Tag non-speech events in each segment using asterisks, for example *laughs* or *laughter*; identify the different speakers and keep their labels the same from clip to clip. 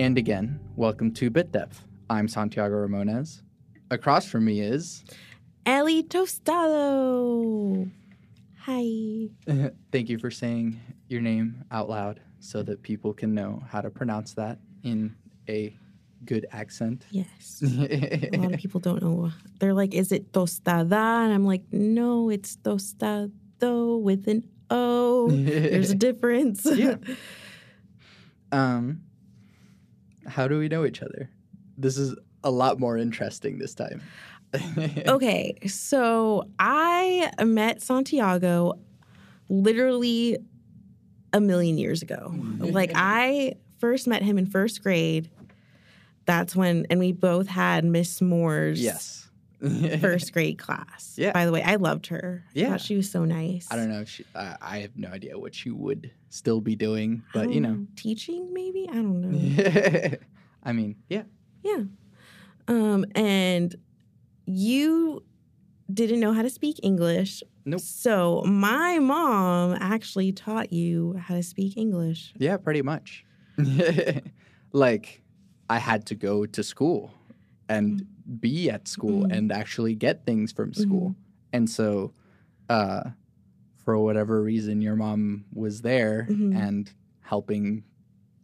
Speaker 1: And again, welcome to Bit Depth. I'm Santiago Ramones. Across from me is.
Speaker 2: Ellie Tostado. Hi. *laughs*
Speaker 1: Thank you for saying your name out loud so that people can know how to pronounce that in a good accent.
Speaker 2: Yes. *laughs* A lot of people don't know. They're like, is it tostada? And I'm like, no, it's tostado with an O. *laughs* There's a difference.
Speaker 1: Yeah. Um, how do we know each other? This is a lot more interesting this time. *laughs*
Speaker 2: okay. So I met Santiago literally a million years ago. Mm-hmm. Like I first met him in first grade. That's when, and we both had Miss Moore's
Speaker 1: yes.
Speaker 2: First *laughs* grade class.
Speaker 1: Yeah.
Speaker 2: By the way, I loved her. I
Speaker 1: Yeah.
Speaker 2: she was so nice.
Speaker 1: I don't know. She, I, I have no idea what she would still be doing, but you
Speaker 2: don't
Speaker 1: know.
Speaker 2: teaching maybe. I don't know. *laughs*
Speaker 1: I mean, yeah.
Speaker 2: Yeah. Um, and you didn't know how to speak English.
Speaker 1: Nope.
Speaker 2: So my mom actually taught you how to speak English.
Speaker 1: Yeah, pretty much. *laughs* like, I had to go to school and be at school
Speaker 2: Mhm.
Speaker 1: and actually get things from school. And so, uh, for whatever reason, your mom was there
Speaker 2: Mhm.
Speaker 1: and helping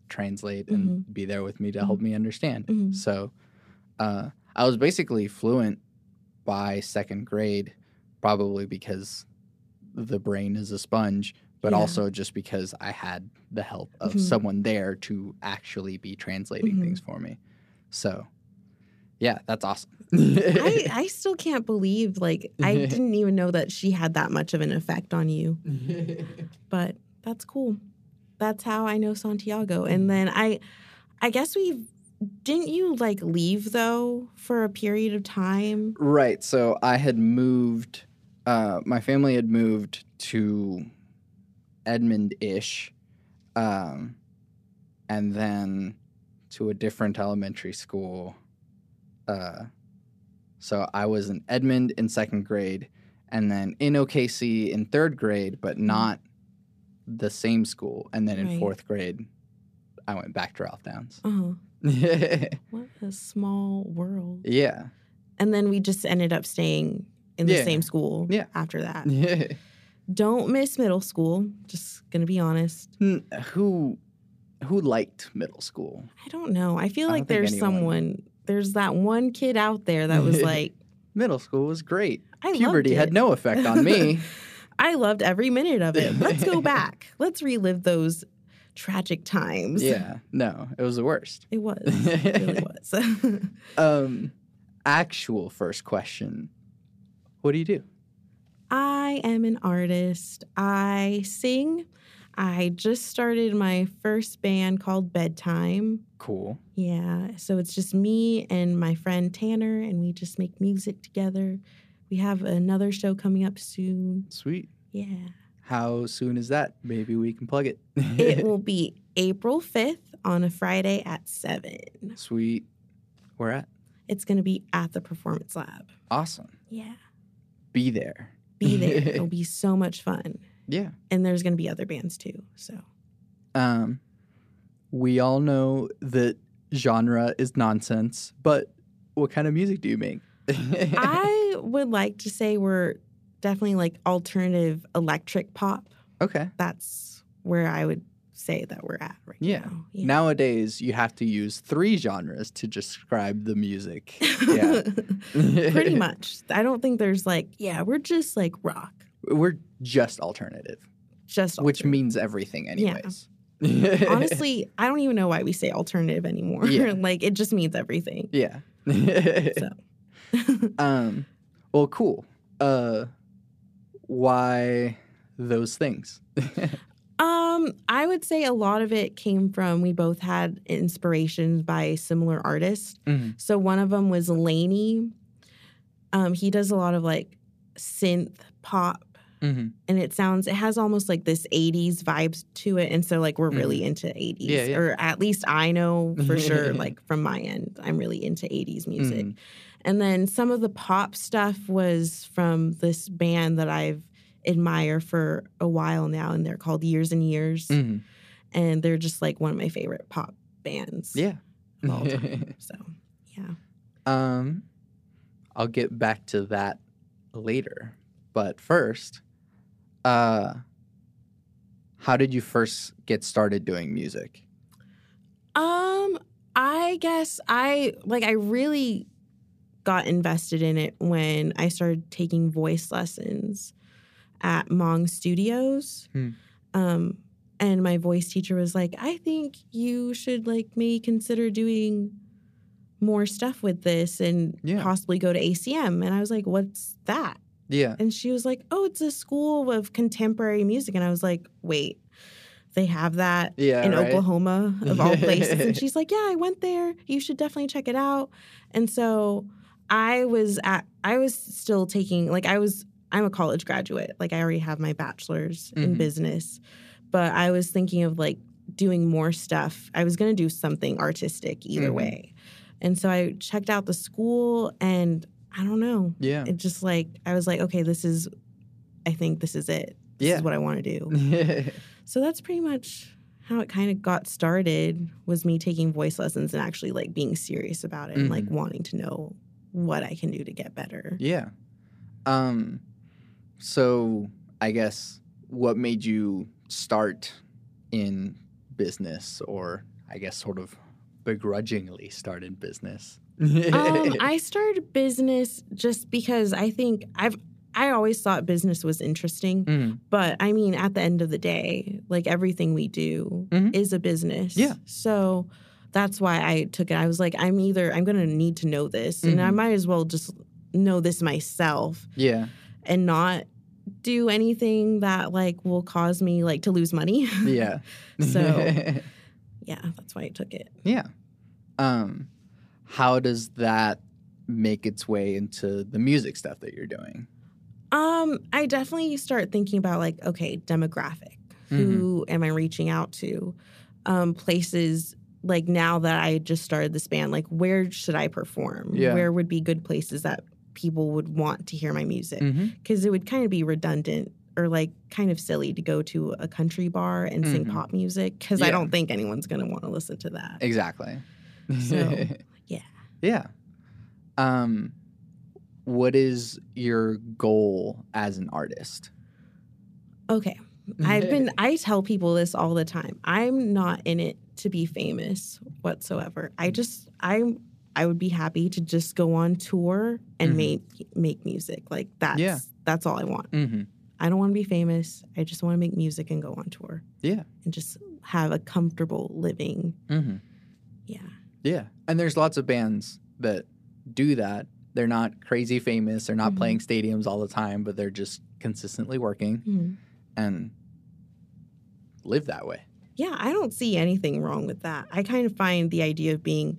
Speaker 1: translate and be there with me to help me understand.
Speaker 2: Mhm.
Speaker 1: So, uh, I was basically fluent by second grade, probably because the brain is a sponge, but
Speaker 2: Yeah.
Speaker 1: also just because I had the help of someone there to actually be translating things for me. So, yeah, that's awesome. *laughs*
Speaker 2: I, I still can't believe like I *laughs* didn't even know that she had that much of an effect on you. *laughs* But that's cool. That's how I know Santiago. And then I I guess we didn't you like leave though for a period of time?
Speaker 1: Right. So I had moved, uh, my family had moved to Edmond ish, um, and then to a different elementary school. Uh, so I was in Edmond in second grade, and then in OKC in third grade, but not the same school. And then in
Speaker 2: Right.
Speaker 1: fourth grade, I went back to Ralph Downs.
Speaker 2: Uh-huh. *laughs* What a small world. Yeah. And then we just ended up staying in the
Speaker 1: Yeah.
Speaker 2: same school
Speaker 1: Yeah.
Speaker 2: after that.
Speaker 1: Yeah. *laughs*
Speaker 2: Don't miss middle school. Just gonna be honest.
Speaker 1: N- who who liked middle school?
Speaker 2: I don't know. I feel
Speaker 1: I
Speaker 2: like there's
Speaker 1: anyone-
Speaker 2: someone there's that one kid out there that was *laughs* like,
Speaker 1: Middle school was great.
Speaker 2: I
Speaker 1: Puberty had no effect on me. *laughs*
Speaker 2: I loved every minute of it. Let's go *laughs* back. Let's relive those tragic times.
Speaker 1: yeah, no, it was the worst.
Speaker 2: It was. It really was.
Speaker 1: Um, actual first question: What do you do?
Speaker 2: I am an artist. I sing. I just started my first band called Bedtime.
Speaker 1: Cool.
Speaker 2: Yeah, so it's just me and my friend Tanner, and we just make music together. We have another show coming up soon.
Speaker 1: Sweet.
Speaker 2: Yeah.
Speaker 1: How soon is that? Maybe we can plug it.
Speaker 2: It *laughs* will be April 5th on a Friday at 7.
Speaker 1: Sweet. Where at?
Speaker 2: It's going to be at the Performance Lab.
Speaker 1: Awesome.
Speaker 2: Yeah.
Speaker 1: Be there.
Speaker 2: Be there. *laughs* It'll be so much fun.
Speaker 1: Yeah.
Speaker 2: And there's going to be other bands too. So,
Speaker 1: Um, we all know that genre is nonsense, but what kind of music do you make? *laughs*
Speaker 2: I would like to say we're definitely like alternative electric pop.
Speaker 1: okay.
Speaker 2: That's where I would say that we're at right
Speaker 1: Yeah.
Speaker 2: now. Yeah.
Speaker 1: Nowadays, you have to use three genres to describe the music. Yeah. *laughs*
Speaker 2: Pretty *laughs* much. I don't think there's like, yeah, we're just like rock.
Speaker 1: We're just alternative,
Speaker 2: Just
Speaker 1: which
Speaker 2: alternative.
Speaker 1: means everything, anyways. *laughs*
Speaker 2: honestly, *laughs* I don't even know why we say alternative anymore.
Speaker 1: Yeah. *laughs*
Speaker 2: like it just means everything.
Speaker 1: yeah.
Speaker 2: So
Speaker 1: um, well, cool. Uh, why those things?
Speaker 2: Um, I would say a lot of it came from we both had inspirations by similar artists.
Speaker 1: Mhm.
Speaker 2: So one of them was LANY. Um, he does a lot of like synth pop,
Speaker 1: Mhm.
Speaker 2: and it sounds it has almost like this '80s vibes to it. And so like we're really into '80s,
Speaker 1: Mm-hmm. Yeah, yeah.
Speaker 2: or at least I know for sure. *laughs* like from my end, I'm really into '80s music.
Speaker 1: Mhm.
Speaker 2: And then some of the pop stuff was from this band that I've admired for a while now, and they're called Years and Years.
Speaker 1: Mhm.
Speaker 2: And they're just like one of my favorite pop bands
Speaker 1: Yeah.
Speaker 2: of all time. *laughs* so yeah.
Speaker 1: Um, I'll get back to that later. But first, uh, how did you first get started doing music?
Speaker 2: Um, I guess I like I really got invested in it when I started taking voice lessons at Mong Studios.
Speaker 1: Hmm.
Speaker 2: Um, and my voice teacher was like, "I think you should like maybe consider doing more stuff with this and
Speaker 1: Yeah.
Speaker 2: possibly go to ACM." And I was like, "What's that?"
Speaker 1: Yeah.
Speaker 2: And she was like, "Oh, it's a school of contemporary music." And I was like, "Wait, they have that
Speaker 1: Yeah.
Speaker 2: in
Speaker 1: right?
Speaker 2: Oklahoma of all places?" and *laughs* she's like, "Yeah, I went there. You should definitely check it out." And so I was at I was still taking like I was I'm a college graduate. Like I already have my bachelor's in
Speaker 1: Mhm.
Speaker 2: business, but I was thinking of like doing more stuff. I was going to do something artistic either
Speaker 1: Mhm.
Speaker 2: way. And so I checked out the school and I don't know
Speaker 1: Yeah.
Speaker 2: it just like I was like, okay, this is I think this is it. This
Speaker 1: Yeah.
Speaker 2: is what I want to do. *laughs* so that's pretty much how it kind of got started was me taking voice lessons and actually like being serious about it and like
Speaker 1: Mhm.
Speaker 2: wanting to know what I can do to get better.
Speaker 1: yeah. Um, so I guess what made you start in business, or I guess sort of begrudgingly start in business?
Speaker 2: Um, *laughs* I started business just because I think I've I always thought business was interesting,
Speaker 1: Mhm.
Speaker 2: but I mean at the end of the day, like everything we do
Speaker 1: Mhm.
Speaker 2: is a business.
Speaker 1: Yeah.
Speaker 2: So that's why I took it. I was like, I'm either I'm gonna need to know this, and I
Speaker 1: Mhm.
Speaker 2: might as well just know this myself
Speaker 1: Yeah.
Speaker 2: and not do anything that like will cause me like to lose money.
Speaker 1: Yeah. *laughs*
Speaker 2: So- *laughs* yeah, that's why I took it.
Speaker 1: Yeah. Um, how does that make its way into the music stuff that you're doing?
Speaker 2: Um, I definitely start thinking about like, okay, demographic. Who am I reaching out to? Um, places like now that I just started this band, like where should I perform?
Speaker 1: Yeah.
Speaker 2: Where would be good places that people would want to hear my music?
Speaker 1: Mm-hmm.
Speaker 2: Because it would kind of be redundant or like kind of silly to go to a country bar and sing
Speaker 1: Mhm.
Speaker 2: pop music because I don't think anyone's gonna want to listen to that.
Speaker 1: Exactly.
Speaker 2: So, *laughs* yeah.
Speaker 1: Um, what is your goal as an artist?
Speaker 2: Okay. I've *laughs* been I tell people this all the time. I'm not in it to be famous whatsoever. I just I'm I would be happy to just go on tour and
Speaker 1: Mhm.
Speaker 2: make make music. Like that's
Speaker 1: Yeah.
Speaker 2: that's all I want.
Speaker 1: Mm-hmm.
Speaker 2: I don't want to be famous. I just want to make music and go on tour.
Speaker 1: Yeah.
Speaker 2: And just have a comfortable living.
Speaker 1: Mm-hmm.
Speaker 2: Yeah.
Speaker 1: Yeah. And there's lots of bands that do that. They're not crazy famous. They're not
Speaker 2: Mhm.
Speaker 1: playing stadiums all the time, but they're just consistently working
Speaker 2: Mhm.
Speaker 1: and live that way.
Speaker 2: Yeah, I don't see anything wrong with that. I kind of find the idea of being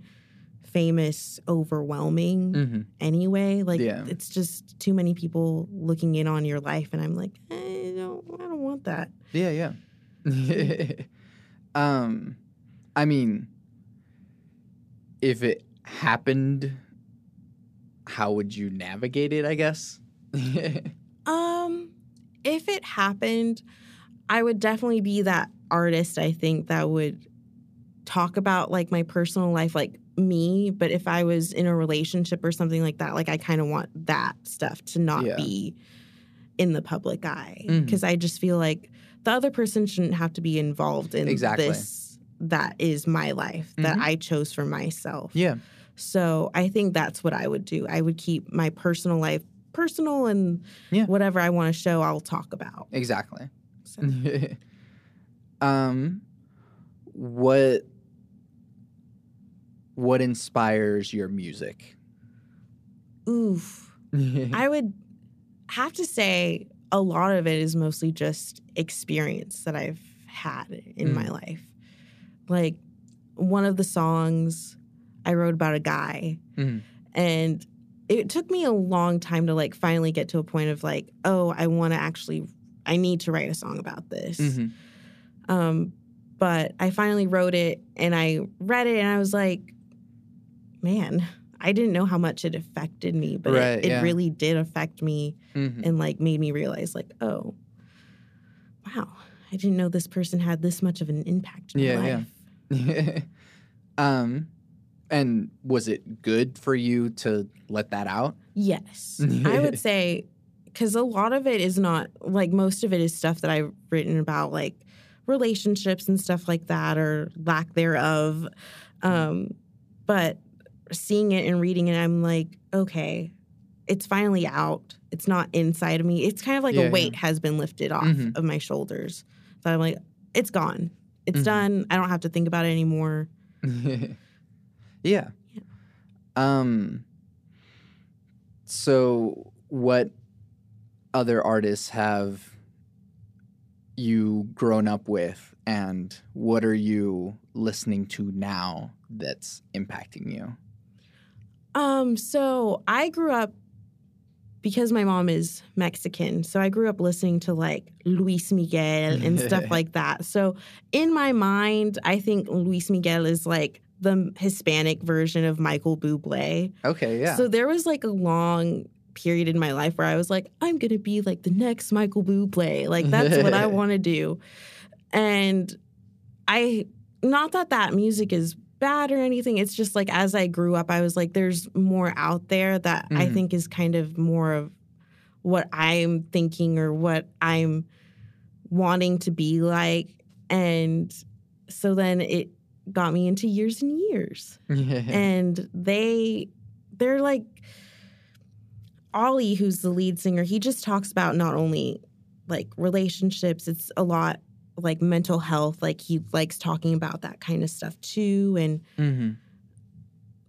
Speaker 2: famous overwhelming
Speaker 1: Mm-hmm.
Speaker 2: anyway. Like
Speaker 1: Yeah.
Speaker 2: it's just too many people looking in on your life, and I'm like, I don't, I don't want that.
Speaker 1: Yeah, yeah. *laughs* um, I mean, if it happened, how would you navigate it? I guess. *laughs*
Speaker 2: Um, if it happened, I would definitely be that artist. I think that would talk about like my personal life, like me. But if I was in a relationship or something like that, like I kind of want that stuff to not
Speaker 1: Yeah.
Speaker 2: be in the public eye because I just feel like the other person shouldn't have to be involved in
Speaker 1: Exactly.
Speaker 2: this. That is my life that
Speaker 1: Mhm.
Speaker 2: I chose for myself.
Speaker 1: yeah.
Speaker 2: So I think that's what I would do. I would keep my personal life personal and
Speaker 1: Yeah.
Speaker 2: whatever I want to show, I'll talk about.
Speaker 1: Exactly.
Speaker 2: So, *laughs*
Speaker 1: um, what what inspires your music?
Speaker 2: oof. *laughs* I would have to say a lot of it is mostly just experience that I've had in
Speaker 1: Mm.
Speaker 2: my life. Like one of the songs I wrote about a guy
Speaker 1: Mhm.
Speaker 2: and it took me a long time to like finally get to a point of like, oh, I want to actually I need to write a song about this.
Speaker 1: Mhm.
Speaker 2: Um, but I finally wrote it and I read it and I was like, man, I didn't know how much it affected me, but
Speaker 1: Right,
Speaker 2: it, it
Speaker 1: yeah.
Speaker 2: really did affect me
Speaker 1: Mhm.
Speaker 2: and like made me realize like, oh, wow, I didn't know this person had this much of an impact in
Speaker 1: Yeah,
Speaker 2: my
Speaker 1: yeah. *laughs* Um, and was it good for you to let that out?
Speaker 2: Yes. I would *laughs* say because a lot of it is not like most of it is stuff that I've written about like relationships and stuff like that or lack thereof. Um, but seeing it and reading it, I'm like, okay, it's finally out. It's not inside of me. It's kind of like
Speaker 1: Yeah,
Speaker 2: a weight
Speaker 1: yeah.
Speaker 2: has been lifted off
Speaker 1: Mhm.
Speaker 2: of my shoulders. So I'm like, it's gone. It's
Speaker 1: Mhm.
Speaker 2: done. I don't have to think about it anymore.
Speaker 1: yeah. *laughs* yeah. Um. So, what other artists have you grown up with, and what are you listening to now that's impacting you?
Speaker 2: Um, so I grew up because my mom is Mexican. So I grew up listening to like Luis Miguel and stuff *laughs* like that. So in my mind, I think Luis Miguel is like the Hispanic version of Michael Bublé.
Speaker 1: Okay, yeah.
Speaker 2: So there was like a long period in my life where I was like, I'm gonna be like the next Michael Bublé. Like that's what I *laughs* want to do. And I, not that that music is bad or anything. It's just like as I grew up, I was like, there's more out there that I
Speaker 1: Mhm.
Speaker 2: think is kind of more of what I'm thinking or what I'm wanting to be like. And so then it got me into Years and Years and they they're like Olly, who's the lead singer, he just talks about not only like relationships, it's a lot like mental health. Like he likes talking about that kind of stuff too. And
Speaker 1: hmm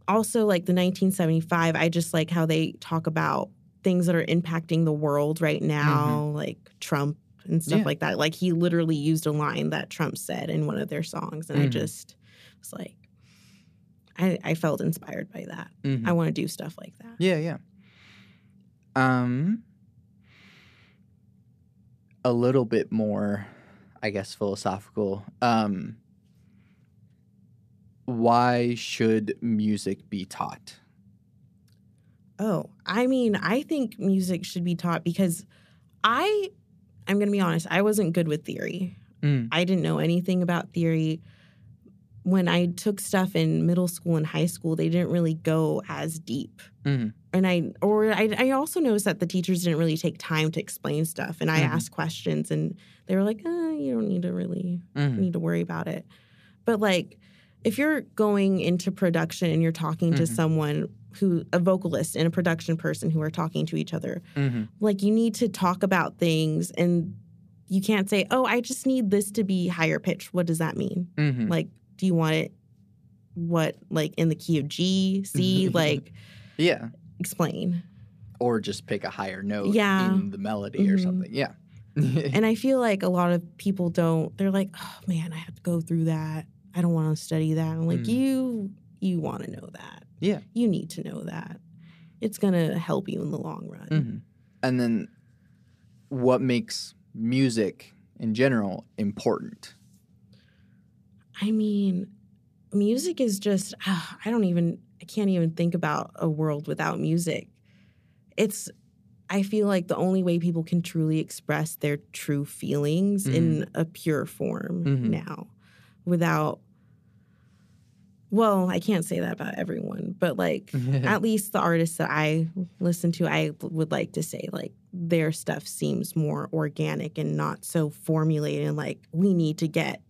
Speaker 2: also like the 1975, I just like how they talk about things that are impacting the world right now, like Trump and stuff
Speaker 1: Yeah.
Speaker 2: like that. Like he literally used a line that Trump said in one of their songs. And I
Speaker 1: Mhm.
Speaker 2: just was like, I, I felt inspired by that.
Speaker 1: hmm
Speaker 2: I want to do stuff like that.
Speaker 1: Yeah, yeah. Um, a little bit more, I guess, philosophical. Um, why should music be taught?
Speaker 2: Oh, I mean, I think music should be taught because I, I'm going to be honest, I wasn't good with theory.
Speaker 1: Mm.
Speaker 2: I didn't know anything about theory. When I took stuff in middle school and high school, they didn't really go as deep.
Speaker 1: Mhm.
Speaker 2: And I, or I, I also noticed that the teachers didn't really take time to explain stuff. And I
Speaker 1: Mhm.
Speaker 2: asked questions, and they were like, uh, "You don't need to really
Speaker 1: Mhm.
Speaker 2: need to worry about it." But like, if you're going into production and you're talking to
Speaker 1: Mhm.
Speaker 2: someone who, a vocalist and a production person who are talking to each other,
Speaker 1: Mhm.
Speaker 2: like you need to talk about things and you can't say, "Oh, I just need this to be higher pitch." What does that mean?
Speaker 1: Mhm.
Speaker 2: Like, do you want it what like in the key of G, C? like, *laughs*
Speaker 1: Yeah,
Speaker 2: explain.
Speaker 1: or just pick a higher note
Speaker 2: Yeah.
Speaker 1: in the melody or
Speaker 2: Mhm.
Speaker 1: something. Yeah. *laughs*
Speaker 2: And I feel like a lot of people don't. They're like, "Oh man, I have to go through that. I don't want to study that." I'm like,
Speaker 1: Mm.
Speaker 2: "You, you want to know that.
Speaker 1: Yeah.
Speaker 2: you need to know that. It's gonna help you in the long run."
Speaker 1: Mhm. And then, what makes music in general important?
Speaker 2: I mean, music is just, ah, I don't even, I can't even think about a world without music. It's, I feel like the only way people can truly express their true feelings in a pure form
Speaker 1: Mhm.
Speaker 2: now without, well, I can't say that about everyone, but like, *laughs* at least the artists that I listen to, I would like to say like their stuff seems more organic and not so formulated and like we need to get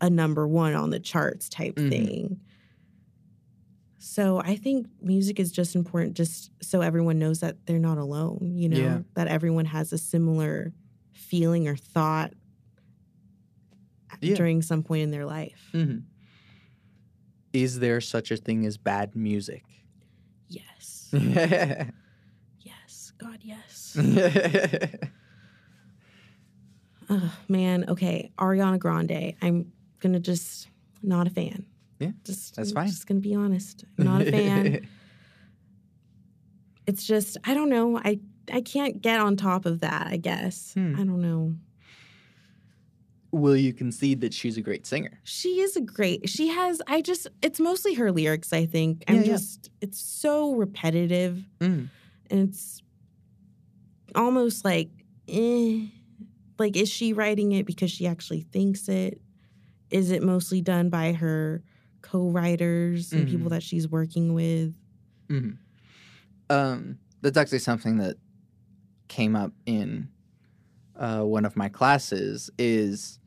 Speaker 2: a number one on the charts type
Speaker 1: Mhm.
Speaker 2: thing. So I think music is just important just so everyone knows that they're not alone, you know,
Speaker 1: Yeah.
Speaker 2: that everyone has a similar feeling or thought
Speaker 1: Yeah.
Speaker 2: during some point in their life.
Speaker 1: Mhm. Is there such a thing as bad music?
Speaker 2: Yes. *laughs* yes. God, yes. *laughs* oh, man, okay. Ariana Grande. I'm gonna just not a fan.
Speaker 1: Yeah,
Speaker 2: just
Speaker 1: that's
Speaker 2: I'm
Speaker 1: fine.
Speaker 2: Just gonna be honest. I'm *laughs* Not a fan. it's just I don't know. I I can't get on top of that. I guess
Speaker 1: Hmm.
Speaker 2: I don't know.
Speaker 1: Will you concede that she's a great singer?
Speaker 2: She is a great. She has. I just. It's mostly her lyrics. I think. I'm
Speaker 1: Yeah, yeah.
Speaker 2: just. It's so repetitive,
Speaker 1: Mm.
Speaker 2: and it's almost like, eh. Like, is she writing it because she actually thinks it? Is it mostly done by her co-writers and people
Speaker 1: Mhm.
Speaker 2: that she's working with.
Speaker 1: hmm Um, that's actually something that came up in uh, one of my classes. Is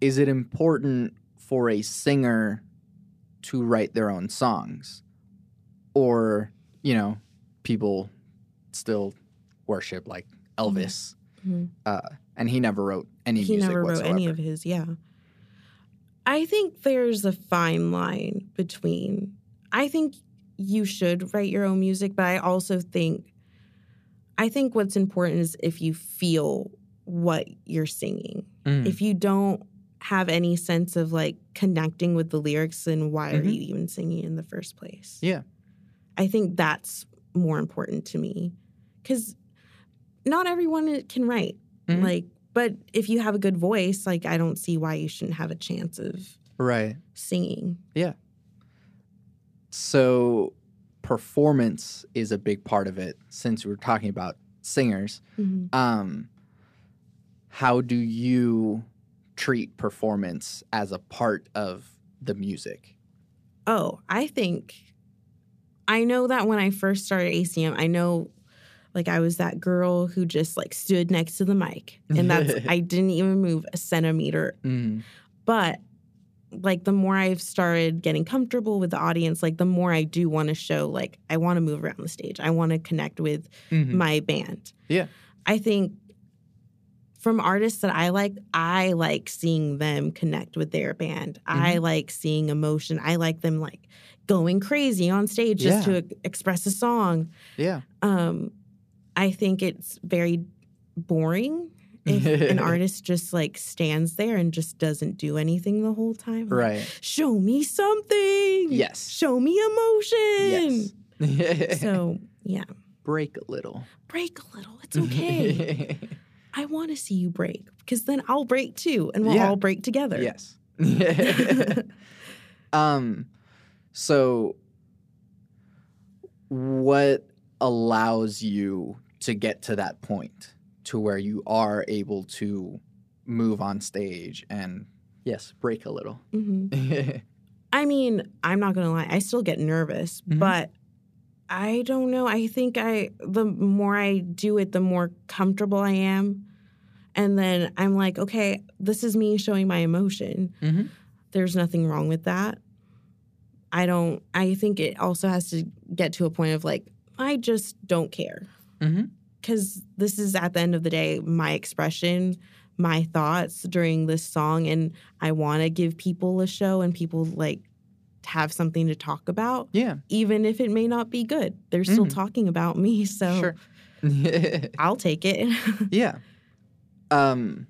Speaker 1: is it important for a singer to write their own songs, or you know, people still worship like Elvis,
Speaker 2: Mhm.
Speaker 1: uh, and he never wrote any
Speaker 2: he
Speaker 1: music
Speaker 2: never wrote
Speaker 1: whatsoever.
Speaker 2: any of his yeah i think there's a fine line between i think you should write your own music but i also think i think what's important is if you feel what you're singing
Speaker 1: Mhm.
Speaker 2: if you don't have any sense of like connecting with the lyrics then why are
Speaker 1: Mhm.
Speaker 2: you even singing in the first place
Speaker 1: Yeah.
Speaker 2: i think that's more important to me because not everyone can write
Speaker 1: Mhm.
Speaker 2: like, but if you have a good voice, like, I don't see why you shouldn't have a chance of
Speaker 1: right.
Speaker 2: singing. Yeah.
Speaker 1: So performance is a big part of it since we're talking about singers.
Speaker 2: Mhm.
Speaker 1: Um how do you treat performance as a part of the music?
Speaker 2: Oh, I think I know that when I first started ACM, I know like I was that girl who just like stood next to the mic and that's *laughs* I didn't even move a centimeter.
Speaker 1: Mm.
Speaker 2: But like the more I've started getting comfortable with the audience, like the more I do want to show like I want to move around the stage. I want to connect with
Speaker 1: Mhm.
Speaker 2: my band.
Speaker 1: Yeah.
Speaker 2: I think from artists that I like, I like seeing them connect with their band. I
Speaker 1: Mm-hmm.
Speaker 2: like seeing emotion. I like them like going crazy on stage just to express a song.
Speaker 1: Yeah.
Speaker 2: Um, I think it's very boring if an *laughs* artist just like stands there and just doesn't do anything the whole time. Like,
Speaker 1: Right.
Speaker 2: Show me something.
Speaker 1: Yes.
Speaker 2: Show me emotion.
Speaker 1: Yes. *laughs*
Speaker 2: So yeah,
Speaker 1: break a little.
Speaker 2: break a little. It's *laughs* okay. I want to see you break because then I'll break too, and we'll
Speaker 1: Yeah.
Speaker 2: all break together.
Speaker 1: yes. um so what allows you to get to that point to where you are able to move on stage and yes break a little
Speaker 2: hmm
Speaker 1: mm-hmm. *laughs*
Speaker 2: I mean, I'm not gonna lie, I still get nervous,
Speaker 1: Mhm.
Speaker 2: but I don't know. I think I the more I do it, the more comfortable I am, and then I'm like, okay, this is me showing my emotion.
Speaker 1: Mhm.
Speaker 2: There's nothing wrong with that. I don't. I think it also has to get to a point of like, I just don't care. Because this is at the end of the day my expression my thoughts during this song and i want to give people a show and people like have something to talk about
Speaker 1: yeah.
Speaker 2: even if it may not be good. They're still
Speaker 1: Mhm.
Speaker 2: talking about me *laughs* so
Speaker 1: sure. *laughs*
Speaker 2: I'll take it. *laughs*
Speaker 1: Yeah. Um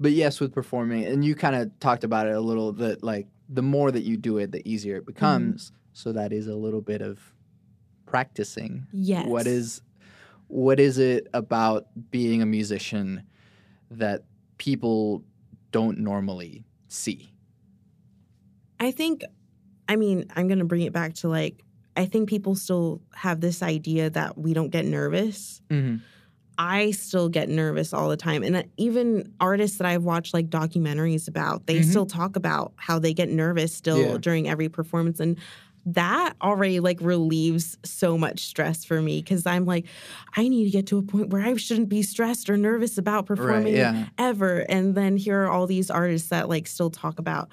Speaker 1: but yes with performing and you kind of talked about it a little that like the more that you do it the easier it becomes. So that is a little bit of practicing.
Speaker 2: Yes.
Speaker 1: what is what is it about being a musician that people don't normally see
Speaker 2: i think i mean i'm gonna bring it back to like i think people still have this idea that we don't get nervous
Speaker 1: mm-hmm.
Speaker 2: I still get nervous all the time. And uh, even artists that I've watched like documentaries about, they
Speaker 1: Mhm.
Speaker 2: still talk about how they get nervous still
Speaker 1: Yeah.
Speaker 2: during every performance. And that already like relieves so much stress for me because I'm like, I need to get to a point where I shouldn't be stressed or nervous about performing
Speaker 1: yeah
Speaker 2: ever. And then here are all these artists that like still talk about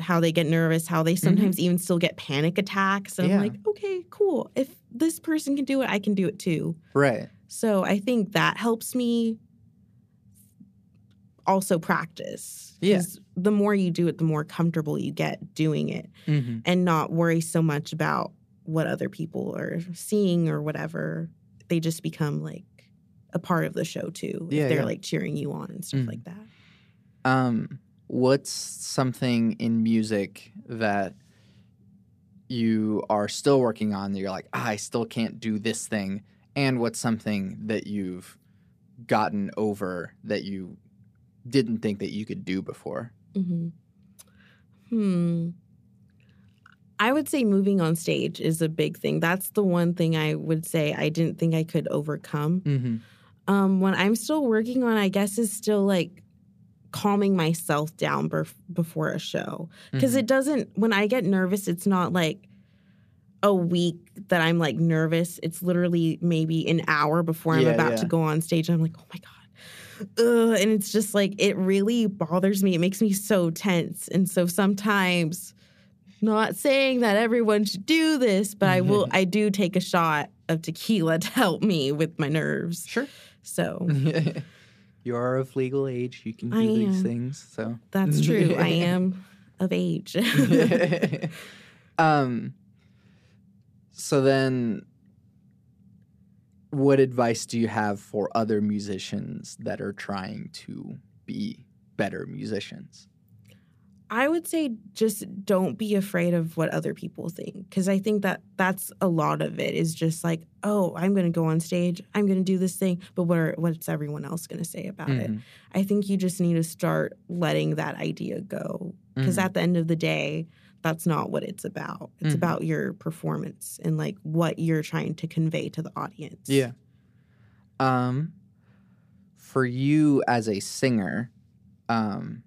Speaker 2: how they get nervous, how they sometimes even still get panic attacks. And
Speaker 1: Mm-hmm. Yeah.
Speaker 2: I'm like, okay, cool. If this person can do it, I can do it too.
Speaker 1: right
Speaker 2: So I think that helps me also practice.
Speaker 1: Yeah.
Speaker 2: The more you do it, the more comfortable you get doing it
Speaker 1: mm-hmm.
Speaker 2: and not worry so much about what other people are seeing or whatever. They just become like a part of the show too.
Speaker 1: Yeah,
Speaker 2: if they're
Speaker 1: yeah.
Speaker 2: like cheering you on and stuff
Speaker 1: Mhm.
Speaker 2: like that.
Speaker 1: Um, what's something in music that you are still working on that you're like, ah, I still can't do this thing? And what's something that you've gotten over that you didn't think that you could do before?
Speaker 2: Hmm Hmm. I would say moving on stage is a big thing. That's the one thing I would say I didn't think I could overcome.
Speaker 1: Mm-hmm.
Speaker 2: um, what I'm still working on, I guess, is still like calming myself down bef- before a show because
Speaker 1: Mhm.
Speaker 2: it doesn't when i get nervous it's not like a week that i'm like nervous it's literally maybe an hour before i'm
Speaker 1: Yeah,
Speaker 2: about
Speaker 1: yeah.
Speaker 2: to go on stage i'm like oh my god Ugh. and it's just like it really bothers me it makes me so tense and so sometimes not saying that everyone should do this but i will i do take a shot of tequila to help me with my nerves
Speaker 1: Sure.
Speaker 2: so *laughs*
Speaker 1: you are of legal age. You can do
Speaker 2: I
Speaker 1: these
Speaker 2: am.
Speaker 1: things. So
Speaker 2: that's true i *laughs* am of age *laughs*
Speaker 1: um so then what advice do you have for other musicians that are trying to be better musicians?
Speaker 2: I would say just don't be afraid of what other people think because I think that that's a lot of it is just like, oh, I'm going to go on stage, I'm going to do this thing, but what are what's everyone else going to say about it?
Speaker 1: Mhm.
Speaker 2: I think you just need to start letting that idea go because
Speaker 1: Mhm.
Speaker 2: at the end of the day, that's not what it's about. It's
Speaker 1: Mhm.
Speaker 2: about your performance and like what you're trying to convey to the audience.
Speaker 1: Yeah. Um for you as a singer, um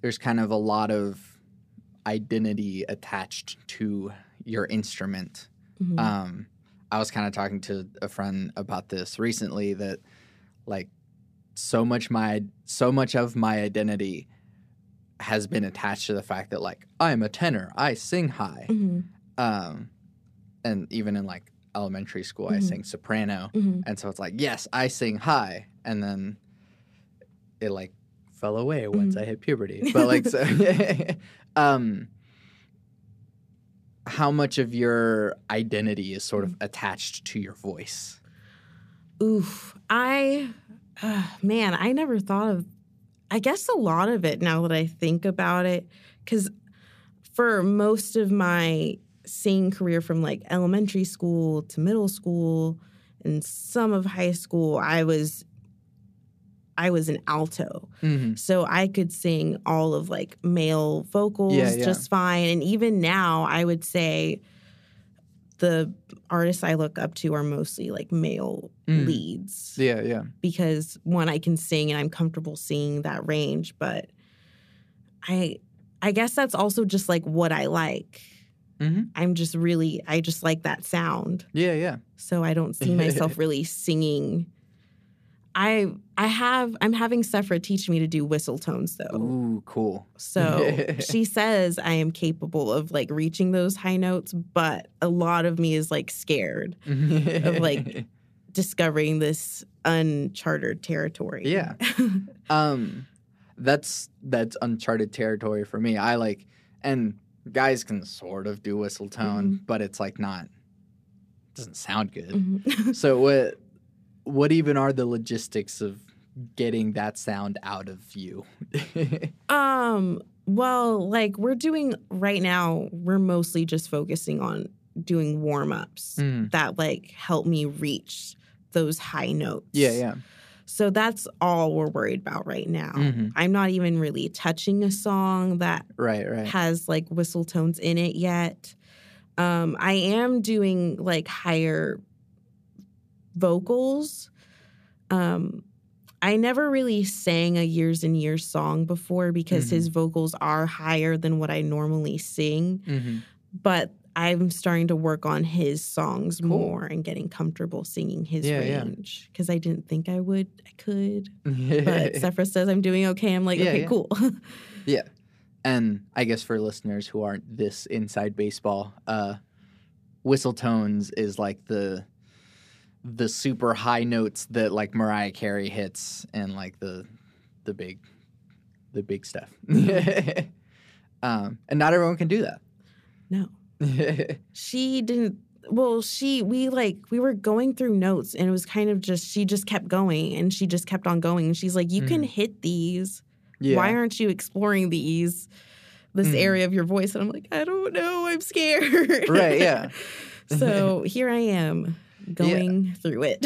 Speaker 1: there's kind of a lot of identity attached to your instrument.
Speaker 2: Mhm.
Speaker 1: Um, I was kind of talking to a friend about this recently that like so much my so much of my identity has been attached to the fact that like I'm a tenor, I sing high.
Speaker 2: Mhm.
Speaker 1: Um, and even in like elementary school, I
Speaker 2: Mhm.
Speaker 1: sing soprano,
Speaker 2: Mhm.
Speaker 1: and so it's like yes, I sing high, and then it like fell away once
Speaker 2: Mhm.
Speaker 1: I hit puberty. But like so, *laughs* um, how much of your identity is sort of attached to your voice?
Speaker 2: Oof. I, uh, man, I never thought of, I guess a lot of it now that I think about it. Because for most of my singing career from like elementary school to middle school and some of high school, I was. I was an alto.
Speaker 1: Mm-hmm.
Speaker 2: So I could sing all of like male vocals
Speaker 1: Yeah, yeah.
Speaker 2: just fine. And even now, I would say the artists I look up to are mostly like male
Speaker 1: Mm.
Speaker 2: leads
Speaker 1: Yeah, yeah.
Speaker 2: because one, I can sing and I'm comfortable singing that range. But I, I guess that's also just like what I like.
Speaker 1: Mhm.
Speaker 2: I'm just really, I just like that sound.
Speaker 1: Yeah, yeah.
Speaker 2: So I don't see myself *laughs* really singing. I I have I'm having Sephra teach me to do whistle tones though.
Speaker 1: Ooh, cool.
Speaker 2: So *laughs* she says I am capable of like reaching those high notes, but a lot of me is like scared of like *laughs* discovering this uncharted territory.
Speaker 1: Yeah. *laughs* um that's that's uncharted territory for me. I like and guys can sort of do whistle tone,
Speaker 2: Mm-hmm.
Speaker 1: but it's like not doesn't sound good.
Speaker 2: Mhm.
Speaker 1: So what what even are the logistics of getting that sound out of you? *laughs*
Speaker 2: um well, like we're doing right now, we're mostly just focusing on doing warm-ups
Speaker 1: Mm.
Speaker 2: that like help me reach those high notes.
Speaker 1: Yeah, yeah.
Speaker 2: So that's all we're worried about right now.
Speaker 1: Mhm.
Speaker 2: I'm not even really touching a song that
Speaker 1: Right, right.
Speaker 2: has like whistle tones in it yet. Um, I am doing like higher vocals. Um, I never really sang a Years and Years song before because his vocals are higher than what I normally sing.
Speaker 1: Mhm.
Speaker 2: But I'm starting to work on his songs
Speaker 1: Cool.
Speaker 2: more and getting comfortable singing his
Speaker 1: Yeah, yeah.
Speaker 2: range because I didn't think I would. I could, *laughs* but
Speaker 1: Mm-hmm.
Speaker 2: Sephra says I'm doing okay. I'm like,
Speaker 1: Yeah,
Speaker 2: okay,
Speaker 1: yeah.
Speaker 2: cool. *laughs*
Speaker 1: Yeah. And I guess for listeners who aren't this inside baseball, uh whistle tones is like the the super high notes that like Mariah Carey hits and like the the big the big stuff. *laughs* um and not everyone can do that. no. *laughs*
Speaker 2: she didn't well she we like we were going through notes and it was kind of just she just kept going and she just kept on going and she's like you can
Speaker 1: Mhm.
Speaker 2: hit these
Speaker 1: yeah.
Speaker 2: why aren't you exploring these this
Speaker 1: Mhm.
Speaker 2: area of your voice and i'm like i don't know i'm scared
Speaker 1: Right, yeah. *laughs*
Speaker 2: so here i am going through it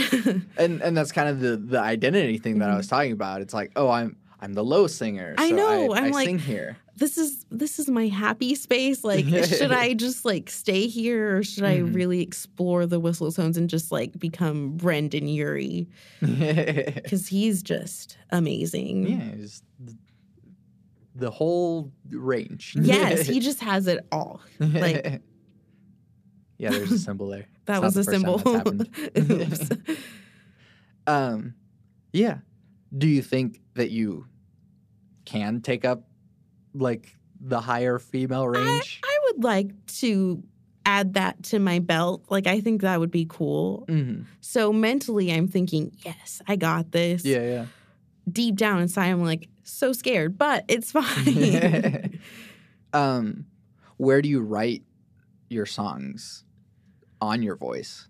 Speaker 2: *laughs*
Speaker 1: and and that's kind of the the identity thing that I
Speaker 2: Mhm.
Speaker 1: was talking about. It's like, oh, I'm I'm the low singer.
Speaker 2: I
Speaker 1: so
Speaker 2: know,
Speaker 1: I,
Speaker 2: I'm
Speaker 1: I
Speaker 2: like-
Speaker 1: sing here.
Speaker 2: this is this is my happy space like should i *laughs* just like stay here or should i
Speaker 1: Mhm.
Speaker 2: really explore the whistle tones and just like become Brendon
Speaker 1: Urie
Speaker 2: because *laughs* he's just amazing Yeah,
Speaker 1: he's the whole range.
Speaker 2: Yes, he just has it all. Like
Speaker 1: yeah, there's a cymbal there. *laughs*
Speaker 2: that
Speaker 1: It's
Speaker 2: was
Speaker 1: the cymbal.
Speaker 2: Oops. *laughs* *laughs*
Speaker 1: um, yeah. Do you think that you can take up like the higher female range?
Speaker 2: I would like to add that to my belt. Like I think that would be cool.
Speaker 1: hmm
Speaker 2: So mentally I'm thinking, yes, I got this.
Speaker 1: Yeah, yeah.
Speaker 2: Deep down inside I'm like so scared, but it's fine.
Speaker 1: um, where do you write your songs on your voice?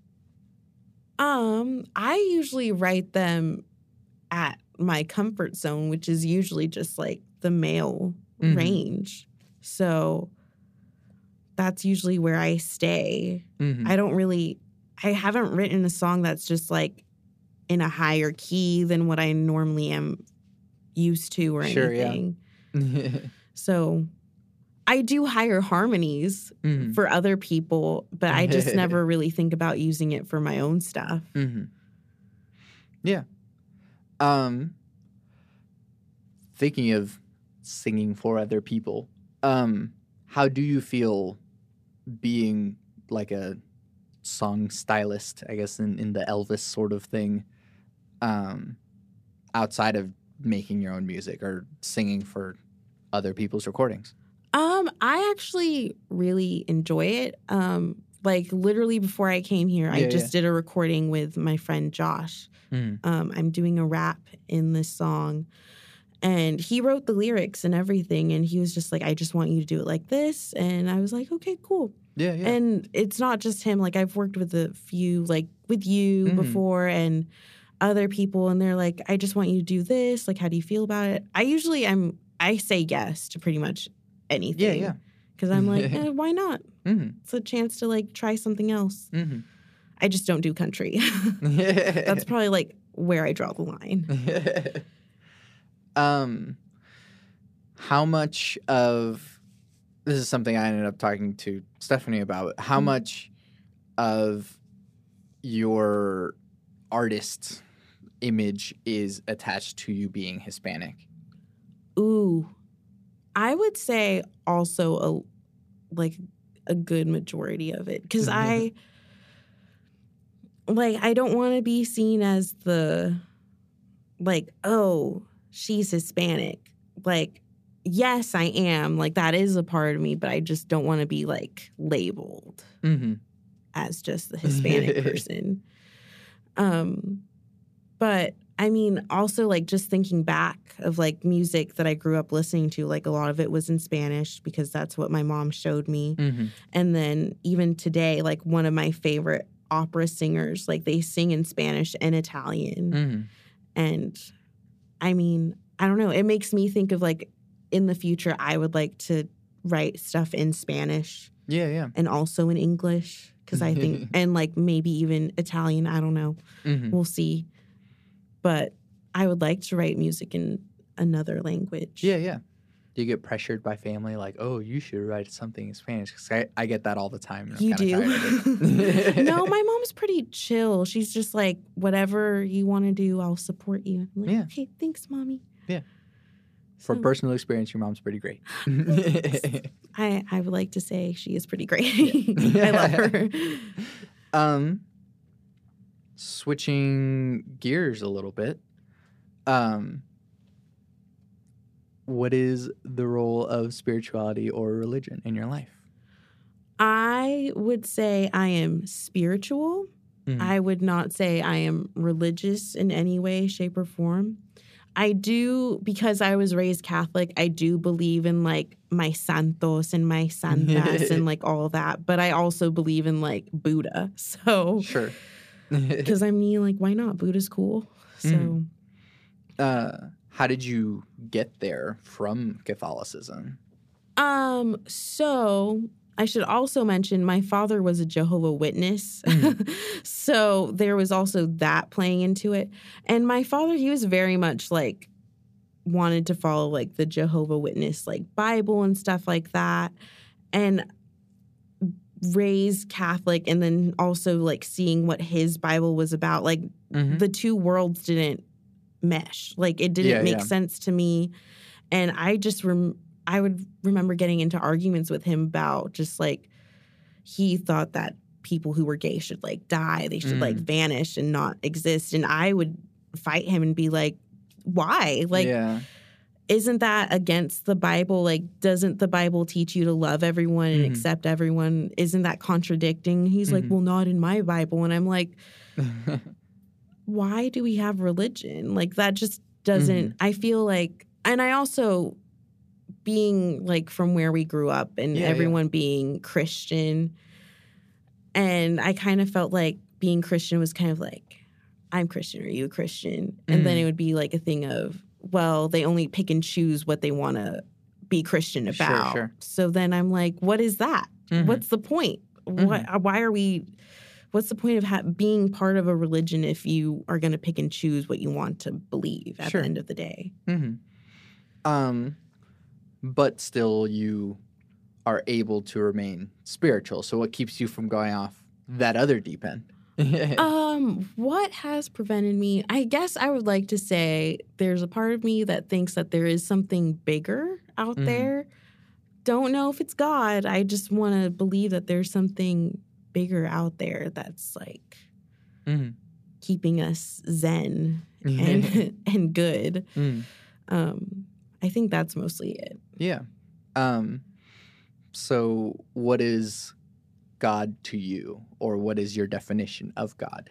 Speaker 2: um, I usually write them at my comfort zone, which is usually just like the male
Speaker 1: Mhm.
Speaker 2: range. So that's usually where I stay.
Speaker 1: Mhm.
Speaker 2: I don't really I haven't written a song that's just like in a higher key than what I normally am used to or
Speaker 1: Sure, yeah.
Speaker 2: anything. *laughs* So I do higher harmonies
Speaker 1: Mhm.
Speaker 2: for other people, but I just *laughs* never really think about using it for my own stuff.
Speaker 1: Mm-hmm. Yeah. Um, thinking of singing for other people, um, how do you feel being like a song stylist, I guess, in, in the Elvis sort of thing, um, outside of making your own music or singing for other people's recordings?
Speaker 2: Um, I actually really enjoy it. Um, like literally before I came here, I just
Speaker 1: yeah.
Speaker 2: did a recording with my friend Josh.
Speaker 1: Mm.
Speaker 2: Um, I'm doing a rap in this song. And he wrote the lyrics and everything. And he was just like, I just want you to do it like this. And I was like, okay, cool.
Speaker 1: Yeah, yeah.
Speaker 2: And it's not just him. Like, I've worked with a few, like with you
Speaker 1: Mhm.
Speaker 2: before and other people. And they're like, I just want you to do this. Like, how do you feel about it? I usually, I'm, I say yes to pretty much anything.
Speaker 1: yeah,
Speaker 2: Because I'm like, *laughs* eh, why not?
Speaker 1: Mm-hmm.
Speaker 2: It's a chance to like try something else.
Speaker 1: Mm-hmm.
Speaker 2: I just don't do country. *laughs* That's *laughs* probably like where I draw the line.
Speaker 1: um, how much of this is something I ended up talking to Stephanie about. How
Speaker 2: Mhm.
Speaker 1: much of your artist image is attached to you being Hispanic?
Speaker 2: Ooh, I would say also a like a good majority of it because I *laughs* like I don't want to be seen as the like oh she's Hispanic like yes I am like that is a part of me but I just don't want to be like labeled
Speaker 1: Mm-hmm.
Speaker 2: as just the Hispanic *laughs* person. Um, but I mean, also like just thinking back of like music that I grew up listening to, like a lot of it was in Spanish because that's what my mom showed me.
Speaker 1: Mm-hmm.
Speaker 2: And then even today, like one of my favorite opera singers, like they sing in Spanish and Italian.
Speaker 1: Mm-hmm.
Speaker 2: And I mean, I don't know. It makes me think of like in the future, I would like to write stuff in Spanish
Speaker 1: Yeah, yeah.
Speaker 2: and also in English because I think *laughs* and like maybe even Italian. I don't know.
Speaker 1: Mm-hmm.
Speaker 2: We'll see. But I would like to write music in another language.
Speaker 1: Yeah, yeah. Do you get pressured by family like, oh, you should write something in Spanish? Because I, I get that all the time.
Speaker 2: You
Speaker 1: kinda tired of
Speaker 2: do? *laughs* *laughs* no, my mom's pretty chill. She's just like, whatever you want to do, I'll support you. Like,
Speaker 1: Yeah.
Speaker 2: okay, thanks, mommy.
Speaker 1: Yeah. For
Speaker 2: So,
Speaker 1: personal experience, your mom's pretty great. *laughs*
Speaker 2: I, I would like to say she is pretty great. I love her.
Speaker 1: um, switching gears a little bit. Um, what is the role of spirituality or religion in your life?
Speaker 2: I would say I am spiritual.
Speaker 1: Mhm.
Speaker 2: I would not say I am religious in any way, shape, or form. I do, because I was raised Catholic, I do believe in like my santos and my santas *laughs* and like all that. But I also believe in like Buddha. So,
Speaker 1: Sure. *laughs*
Speaker 2: because I mean, like, why not? Buddha's cool. So,
Speaker 1: Mhm. uh, how did you get there from Catholicism?
Speaker 2: um, so I should also mention my father was a Jehovah Witness.
Speaker 1: Mhm. *laughs*
Speaker 2: so there was also that playing into it. And my father, he was very much like wanted to follow like the Jehovah Witness like Bible and stuff like that. And raised Catholic and then also like seeing what his Bible was about. Like
Speaker 1: Mhm.
Speaker 2: the two worlds didn't mesh. Like it didn't
Speaker 1: Yeah,
Speaker 2: make
Speaker 1: yeah.
Speaker 2: sense to me. And I just rem- I would remember getting into arguments with him about just like he thought that people who were gay should like die, they should like
Speaker 1: Mm.
Speaker 2: vanish and not exist. And I would fight him and be like, why? Like,
Speaker 1: yeah.
Speaker 2: Isn't that against the Bible? Like, doesn't the Bible teach you to love everyone and
Speaker 1: Mhm.
Speaker 2: accept everyone? Isn't that contradicting? He's like,
Speaker 1: Mhm.
Speaker 2: well, not in my Bible. And I'm like, *laughs* why do we have religion? Like that just doesn't
Speaker 1: Mm-hmm.
Speaker 2: I feel like and I also being like from where we grew up and
Speaker 1: Yeah, yeah.
Speaker 2: everyone being Christian and I kind of felt like being Christian was kind of like I'm Christian are you a Christian? And then it would be like a thing of well, they only pick and choose what they want to be Christian about.
Speaker 1: sure. sure.
Speaker 2: So then I'm like what is that?
Speaker 1: Mhm.
Speaker 2: What's the point?
Speaker 1: Mm-hmm.
Speaker 2: What, why are we? What's the point of ha- being part of a religion if you are going to pick and choose what you want to believe at
Speaker 1: Sure.
Speaker 2: the end of the day?
Speaker 1: Mhm. Um, but still, you are able to remain spiritual. So, what keeps you from going off that other deep end? *laughs*
Speaker 2: Um, what has prevented me? I guess I would like to say there's a part of me that thinks that there is something bigger out
Speaker 1: Mhm.
Speaker 2: there. Don't know if it's God. I just want to believe that there's something bigger out there that's like
Speaker 1: Mhm.
Speaker 2: keeping us zen and *laughs* *laughs* and good.
Speaker 1: Mm.
Speaker 2: Um, I think that's mostly it.
Speaker 1: Yeah. Um, so, what is God to you, or what is your definition of God?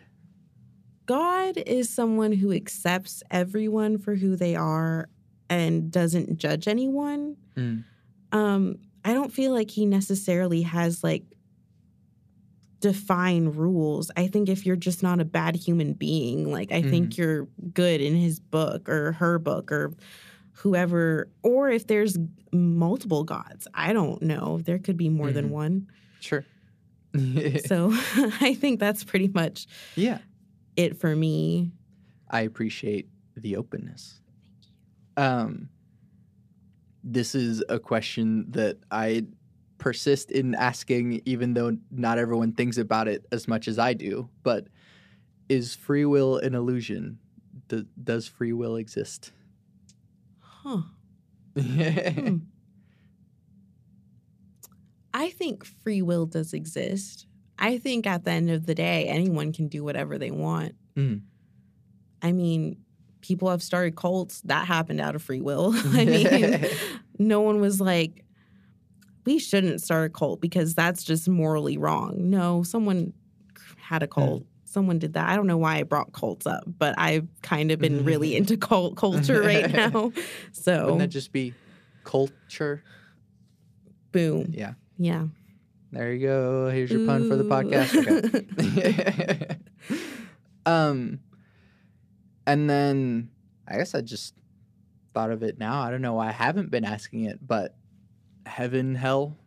Speaker 2: God is someone who accepts everyone for who they are and doesn't judge anyone.
Speaker 1: Mm.
Speaker 2: Um, I don't feel like he necessarily has like define rules. I think if you're just not a bad human being, like I think you're good in his book or her book or whoever, or if there's multiple gods, I don't know. There could be more than
Speaker 1: Mhm.
Speaker 2: one.
Speaker 1: Sure. *laughs*
Speaker 2: So *laughs* I think that's pretty much
Speaker 1: yeah.
Speaker 2: it for me.
Speaker 1: I appreciate the openness. Um, this is a question that I persist in asking, even though not everyone thinks about it as much as I do. But is free will an illusion? Do, does free will exist?
Speaker 2: Huh. *laughs* Hmm. I think free will does exist. I think at the end of the day, anyone can do whatever they want.
Speaker 1: Mm.
Speaker 2: I mean, people have started cults. That happened out of free will. *laughs* I mean, *laughs* no one was like, we shouldn't start a cult because that's just morally wrong. No, someone had a cult. Someone did that. I don't know why I brought cults up, but I've kind of been really *laughs* into cult culture right now. So,
Speaker 1: Wouldn't that just be culture?
Speaker 2: boom.
Speaker 1: Yeah.
Speaker 2: Yeah.
Speaker 1: There you go. Here's your pun for the podcast. Okay. *laughs* um, and then I guess I just thought of it now. I don't know why I haven't been asking it, but heaven, hell,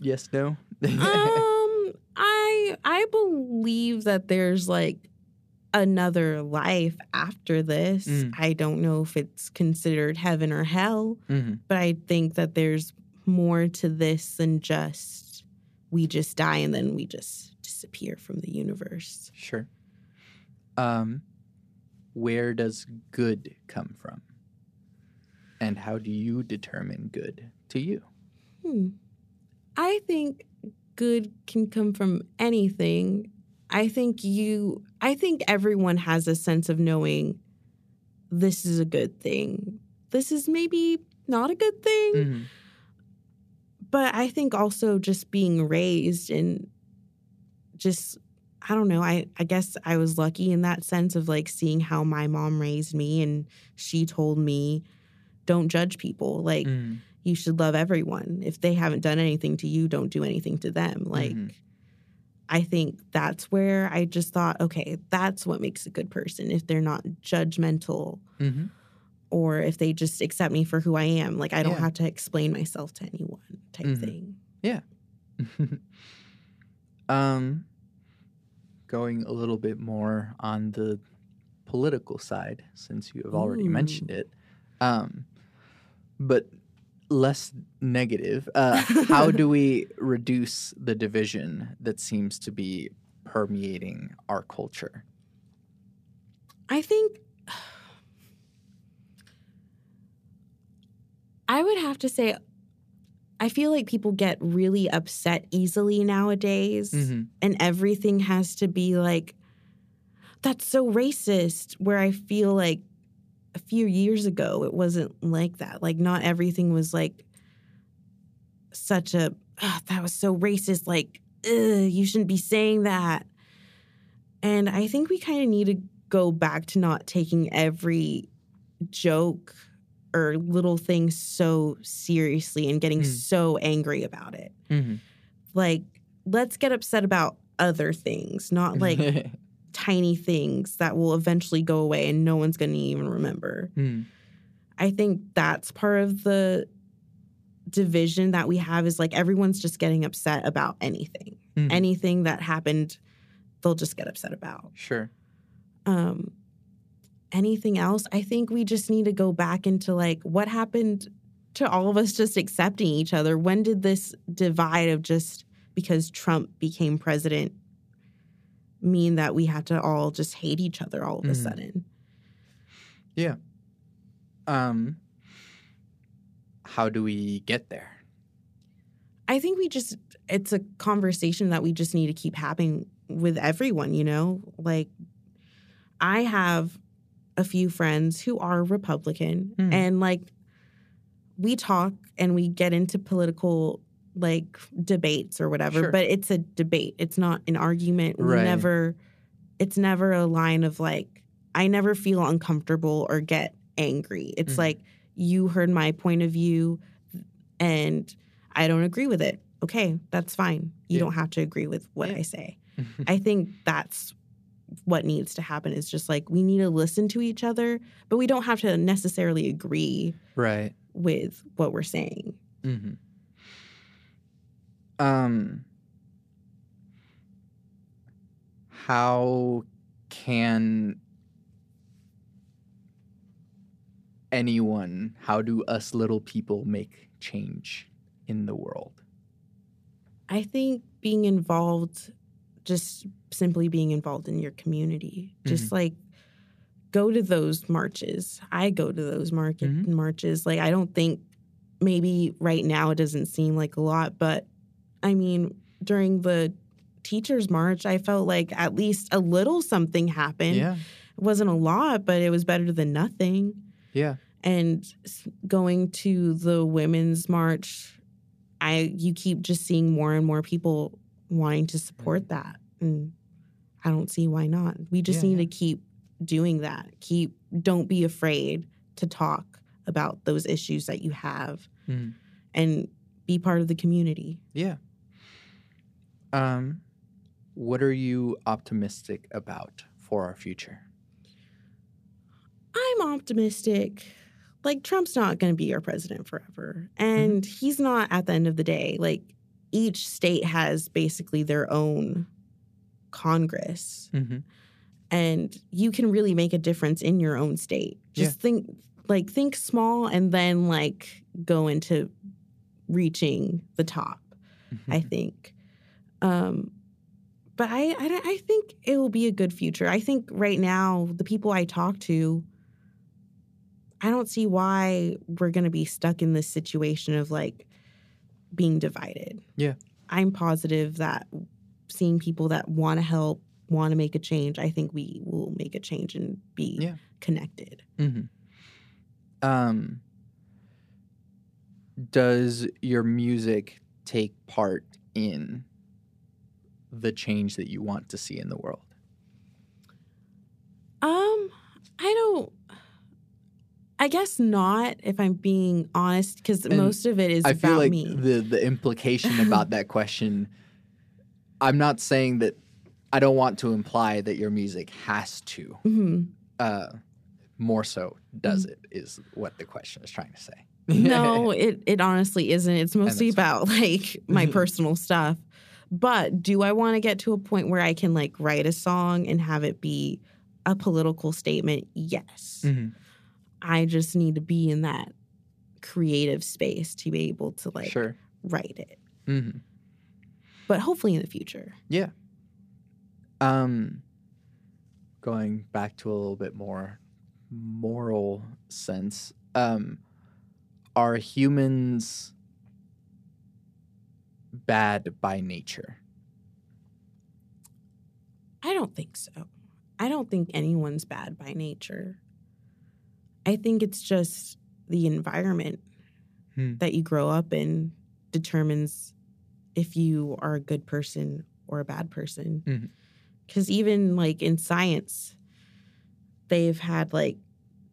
Speaker 1: yes, no.
Speaker 2: um, *laughs* I I believe that there's like another life after this.
Speaker 1: Mm.
Speaker 2: I don't know if it's considered heaven or hell,
Speaker 1: Mhm.
Speaker 2: but I think that there's more to this than just we just die and then we just disappear from the universe.
Speaker 1: Sure. Um, where does good come from? And how do you determine good to you?
Speaker 2: Hmm. I think good can come from anything. I think you, I think everyone has a sense of knowing this is a good thing. This is maybe not a good thing.
Speaker 1: Mhm.
Speaker 2: But I think also just being raised and just, I don't know, I, I guess I was lucky in that sense of like seeing how my mom raised me and she told me, don't judge people. Like,
Speaker 1: Mhm.
Speaker 2: you should love everyone. If they haven't done anything to you, don't do anything to them. Like,
Speaker 1: Mhm.
Speaker 2: I think that's where I just thought, okay, that's what makes a good person. If they're not judgmental
Speaker 1: Mhm.
Speaker 2: or if they just accept me for who I am, like I don't
Speaker 1: Yeah.
Speaker 2: have to explain myself to anyone type
Speaker 1: Mhm.
Speaker 2: thing. *laughs*
Speaker 1: um, going a little bit more on the political side, since you have already
Speaker 2: Ooh.
Speaker 1: mentioned it, um, but less negative. Uh, how do we *laughs* reduce the division that seems to be permeating our culture?
Speaker 2: I think *sighs* I would have to say, I feel like people get really upset easily nowadays,
Speaker 1: Mm-hmm.
Speaker 2: and everything has to be like, that's so racist. Where I feel like a few years ago, it wasn't like that. Like, not everything was like such a, "Ugh, that was so racist. Like, you shouldn't be saying that. And I think we kind of need to go back to not taking every joke or little things so seriously and getting
Speaker 1: Mm.
Speaker 2: so angry about it.
Speaker 1: Mm-hmm.
Speaker 2: Like, let's get upset about other things, not *laughs* like tiny things that will eventually go away and no one's going to even remember.
Speaker 1: Mm.
Speaker 2: I think that's part of the division that we have is like everyone's just getting upset about anything.
Speaker 1: Mhm.
Speaker 2: Anything that happened, they'll just get upset about.
Speaker 1: Sure.
Speaker 2: um anything else i think we just need to go back into like what happened to all of us just accepting each other when did this divide of just because trump became president mean that we had to all just hate each other all of a
Speaker 1: Mhm.
Speaker 2: sudden Yeah.
Speaker 1: Um, how do we get there?
Speaker 2: i think we just it's a conversation that we just need to keep having with everyone you know like i have a few friends who are republican
Speaker 1: Hmm.
Speaker 2: and like we talk and we get into political like debates or whatever
Speaker 1: Sure.
Speaker 2: but it's a debate it's not an argument we
Speaker 1: Right.
Speaker 2: never it's never a line of like i never feel uncomfortable or get angry it's
Speaker 1: Mhm.
Speaker 2: like you heard my point of view and i don't agree with it okay that's fine you
Speaker 1: Yeah.
Speaker 2: don't have to agree with what
Speaker 1: Yeah.
Speaker 2: i say *laughs* i think that's what needs to happen is just like we need to listen to each other but we don't have to necessarily agree
Speaker 1: right.
Speaker 2: with what we're saying
Speaker 1: Mm-hmm. Um, how can anyone, how do us little people make change in the world?
Speaker 2: I think being involved, just simply being involved in your community, just like go to those marches. I go to those market
Speaker 1: Mhm.
Speaker 2: marches. Like I don't think maybe right now it doesn't seem like a lot, but I mean during the teachers march, I felt like at least a little something happened.
Speaker 1: yeah.
Speaker 2: It wasn't a lot, but it was better than nothing.
Speaker 1: Yeah.
Speaker 2: and going to the women's march i you keep just seeing more and more people wanting to support that. And i don't see why not. We just
Speaker 1: Yeah,
Speaker 2: need
Speaker 1: yeah.
Speaker 2: to keep doing that. Keep don't be afraid to talk about those issues that you have
Speaker 1: Mhm.
Speaker 2: and be part of the community.
Speaker 1: Yeah. Um, what are you optimistic about for our future?
Speaker 2: i'm optimistic. Like trump's not going to be our president forever. And he's not at the end of the day. Like each state has basically their own congress.
Speaker 1: Mm-hmm.
Speaker 2: and you can really make a difference in your own state. Just think like think small and then like go into reaching the top
Speaker 1: Mm-hmm.
Speaker 2: i think. Um but I, I i think it will be a good future. I think right now the people i talk to i don't see why we're going to be stuck in this situation of like being divided
Speaker 1: Yeah.
Speaker 2: i'm positive that seeing people that want to help want to make a change i think we will make a change and be
Speaker 1: Yeah.
Speaker 2: connected
Speaker 1: Mm-hmm. Um, does your music take part in the change that you want to see in the world?
Speaker 2: Um, I don't. I guess not. If I'm being honest, because most of it is
Speaker 1: I
Speaker 2: about
Speaker 1: feel like
Speaker 2: me.
Speaker 1: the the implication about that *laughs* question. I'm not saying that. I don't want to imply that your music has to.
Speaker 2: Mhm.
Speaker 1: Uh, more so, does it? Is what the question is trying to say.
Speaker 2: no, *laughs* it it honestly isn't. It's mostly about like my *laughs* personal stuff. But do I want to get to a point where I can like write a song and have it be a political statement? Yes.
Speaker 1: Mhm.
Speaker 2: I just need to be in that creative space to be able to like
Speaker 1: Sure.
Speaker 2: write it.
Speaker 1: hmm
Speaker 2: But hopefully in the future.
Speaker 1: Yeah. Um, going back to a little bit more moral sense. Um, are humans bad by nature?
Speaker 2: I don't think so. I don't think anyone's bad by nature. I think it's just the environment
Speaker 1: Hmm.
Speaker 2: that you grow up in determines if you are a good person or a bad person. Because even like in science, they've had like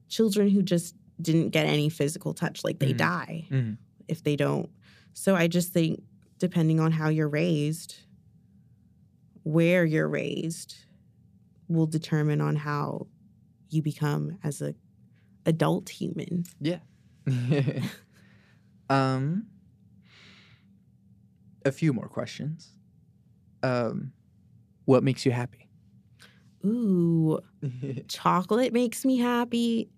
Speaker 2: children who just didn't get any physical touch, like they
Speaker 1: Mhm.
Speaker 2: die
Speaker 1: Mhm.
Speaker 2: if they don't. So I just think depending on how you're raised, where you're raised, will determine on how you become as a adult human.
Speaker 1: Yeah. *laughs* um, a few more questions. Um, what makes you happy?
Speaker 2: Ooh, *laughs* chocolate makes me happy.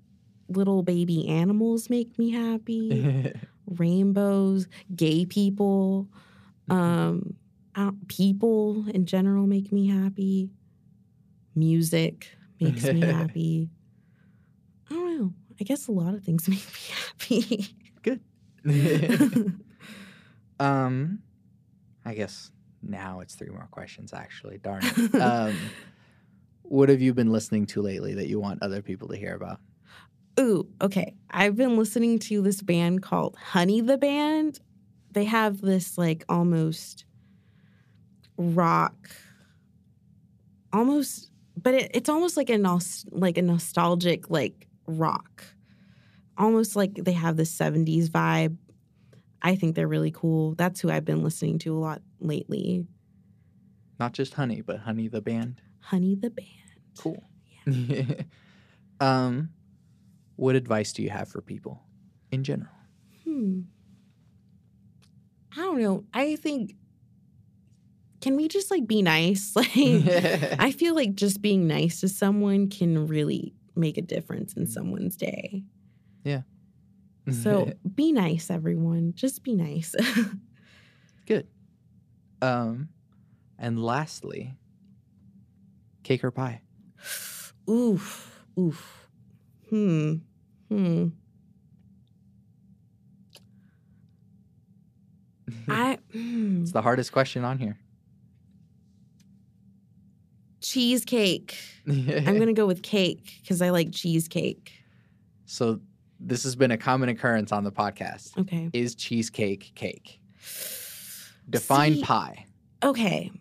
Speaker 2: Little baby animals make me happy. *laughs* Rainbows, gay people, um, people in general make me happy. Music makes me happy. I don't know. I guess a lot of things *laughs* make me happy. *laughs*
Speaker 1: um, I guess now it's three more questions. Actually, darn it. *laughs* Um, what have you been listening to lately that you want other people to hear about?
Speaker 2: Ooh, okay. I've been listening to this band called Honey the Band. They have this like almost rock, almost, but it, it's almost like a nos- like a nostalgic like rock, almost like they have the '70s vibe. I think they're really cool. That's who I've been listening to a lot lately.
Speaker 1: Not just Honey, but Honey the band.
Speaker 2: Honey the Band.
Speaker 1: Cool. Yeah. *laughs* um, what advice do you have for people in general?
Speaker 2: Hmm. I don't know. I think can we just like be nice? *laughs* Like *laughs* I feel like just being nice to someone can really make a difference in someone's day. Yeah. so be nice, everyone. Just be nice. *laughs*
Speaker 1: good. Um, and lastly, cake or pie?
Speaker 2: oof. Oof. Hmm. Hmm. *laughs* I hmm.
Speaker 1: It's the hardest question on here.
Speaker 2: Cheesecake. I'm *laughs* gonna go with cake because I like cheesecake.
Speaker 1: so this has been a common occurrence on the podcast.
Speaker 2: Okay.
Speaker 1: Is cheesecake cake? *sighs* Define
Speaker 2: See-
Speaker 1: pie.
Speaker 2: Okay.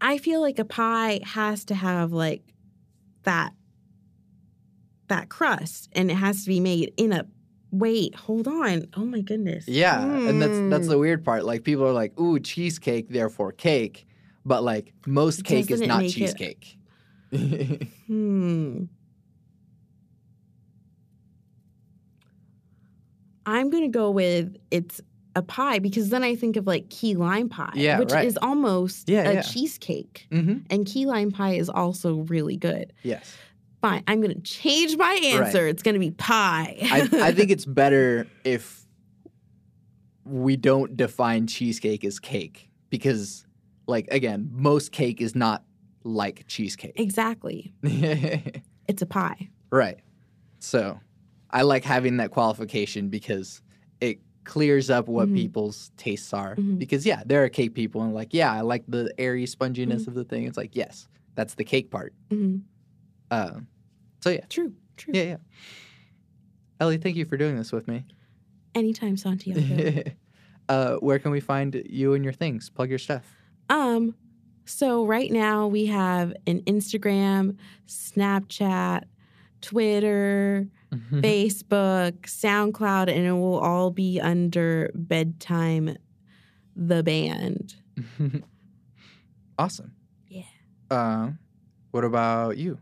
Speaker 2: I feel like a pie has to have like that that crust and it has to be made in a wait, hold on. Oh my goodness.
Speaker 1: Yeah, and that's that's
Speaker 2: Mm.
Speaker 1: the weird part. Like people are like, "Ooh, cheesecake, therefore cake," but like most cake is
Speaker 2: Doesn't it
Speaker 1: not
Speaker 2: make it-
Speaker 1: cheesecake. *laughs*
Speaker 2: Hmm. I'm gonna go with it's a pie because then I think of like key lime pie,
Speaker 1: Yeah,
Speaker 2: which
Speaker 1: right.
Speaker 2: is almost
Speaker 1: Yeah,
Speaker 2: a
Speaker 1: yeah.
Speaker 2: cheesecake.
Speaker 1: hmm
Speaker 2: And key lime pie is also really good.
Speaker 1: Yes,
Speaker 2: Fine, I'm gonna change my answer. It's gonna be pie.
Speaker 1: I, I think *laughs* it's better if we don't define cheesecake as cake because, like, again, most cake is not like cheesecake.
Speaker 2: exactly. *laughs* It's a pie.
Speaker 1: right. So, I like having that qualification because it clears up what
Speaker 2: Mhm.
Speaker 1: people's tastes are.
Speaker 2: Mhm.
Speaker 1: Because yeah, there are cake people and like, yeah, I like the airy sponginess
Speaker 2: Mm-hmm.
Speaker 1: of the thing. It's like, yes, that's the cake part. Uh, so yeah,
Speaker 2: True. True.
Speaker 1: yeah, yeah. Ellie, thank you for doing this with me.
Speaker 2: Anytime, Santiago. *laughs*
Speaker 1: uh, where can we find you and your things? Plug your stuff.
Speaker 2: Um, so right now we have an Instagram, Snapchat, Twitter, Facebook, SoundCloud, and it will all be under Bedtime the Band. *laughs*
Speaker 1: awesome.
Speaker 2: Yeah.
Speaker 1: Uh, what about you?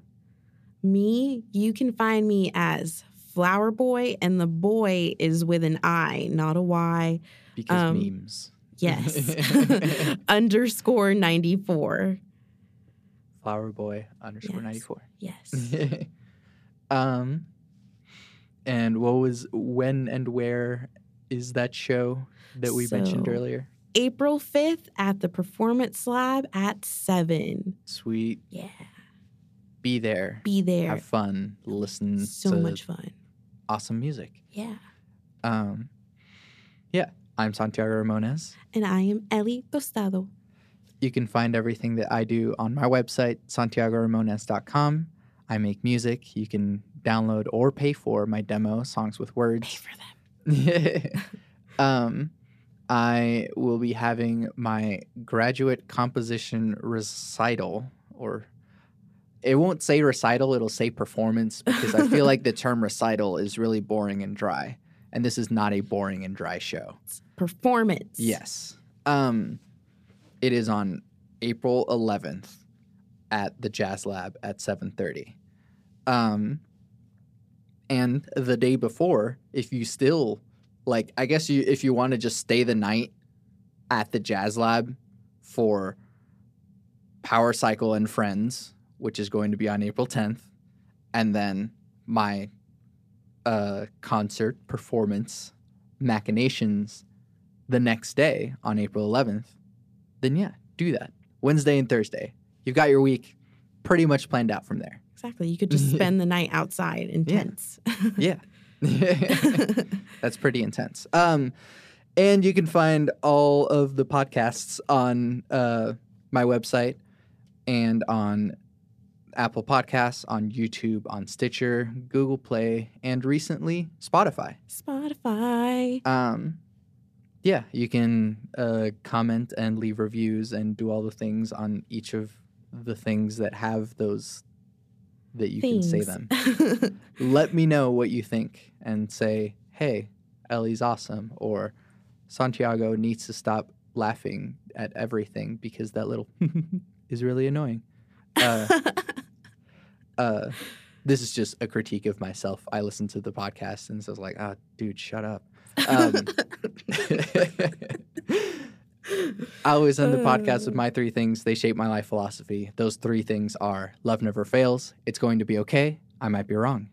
Speaker 2: Me, you can find me as Flower Boy, and the boy is with an I, not a Y.
Speaker 1: Because
Speaker 2: Um,
Speaker 1: memes.
Speaker 2: Yes. *laughs* *laughs* Underscore 94.
Speaker 1: Flower Boy underscore
Speaker 2: Yes.
Speaker 1: ninety four.
Speaker 2: Yes. *laughs*
Speaker 1: um, and what was when and where is that show that we mentioned earlier?
Speaker 2: April 5th at the Performance Lab at 7.
Speaker 1: Sweet.
Speaker 2: Yeah.
Speaker 1: Be there.
Speaker 2: Be there.
Speaker 1: Have fun. Listen
Speaker 2: so much fun.
Speaker 1: awesome music.
Speaker 2: Yeah.
Speaker 1: Um, Yeah, I'm Santiago Ramones.
Speaker 2: And I am Ellie Tostado.
Speaker 1: You can find everything that I do on my website, santiagoramones.com. I make music. You can download or pay for my demo, Songs with Words.
Speaker 2: Pay for them. *laughs* *laughs*
Speaker 1: um, I will be having my graduate composition recital, or it won't say recital, it'll say performance because I feel *laughs* like the term recital is really boring and dry. And this is not a boring and dry show.
Speaker 2: Performance.
Speaker 1: Yes. Um, it is on April 11th at the Jazz Lab at 7:30. Um, and the day before, if you still like, I guess you if you want to just stay the night at the Jazz Lab for Power Cycle and Friends, which is going to be on April 10th, and then my uh, concert performance machinations the next day on April 11th, then yeah, do that. Wednesday and Thursday. You've got your week pretty much planned out from there.
Speaker 2: Exactly. You could just *laughs* spend the night outside in
Speaker 1: Yeah.
Speaker 2: tents.
Speaker 1: Yeah. *laughs* *laughs* That's pretty intense. Um, and you can find all of the podcasts on uh, my website and on Apple Podcasts, on YouTube, on Stitcher, Google Play, and recently Spotify.
Speaker 2: Spotify.
Speaker 1: Um, yeah, you can uh, comment and leave reviews and do all the things on each of the things that have those that you can say them. Let me know *laughs* what you think and say, hey, Ellie's awesome, or Santiago needs to stop laughing at everything because that little *laughs* is really annoying. Uh, *laughs* uh, this is just a critique of myself. I listened to the podcast and so I was like, ah, dude, shut up. Um, *laughs* I always end the podcast with my three things. They shape my life philosophy. Those three things are love never fails, it's going to be okay, I might be wrong.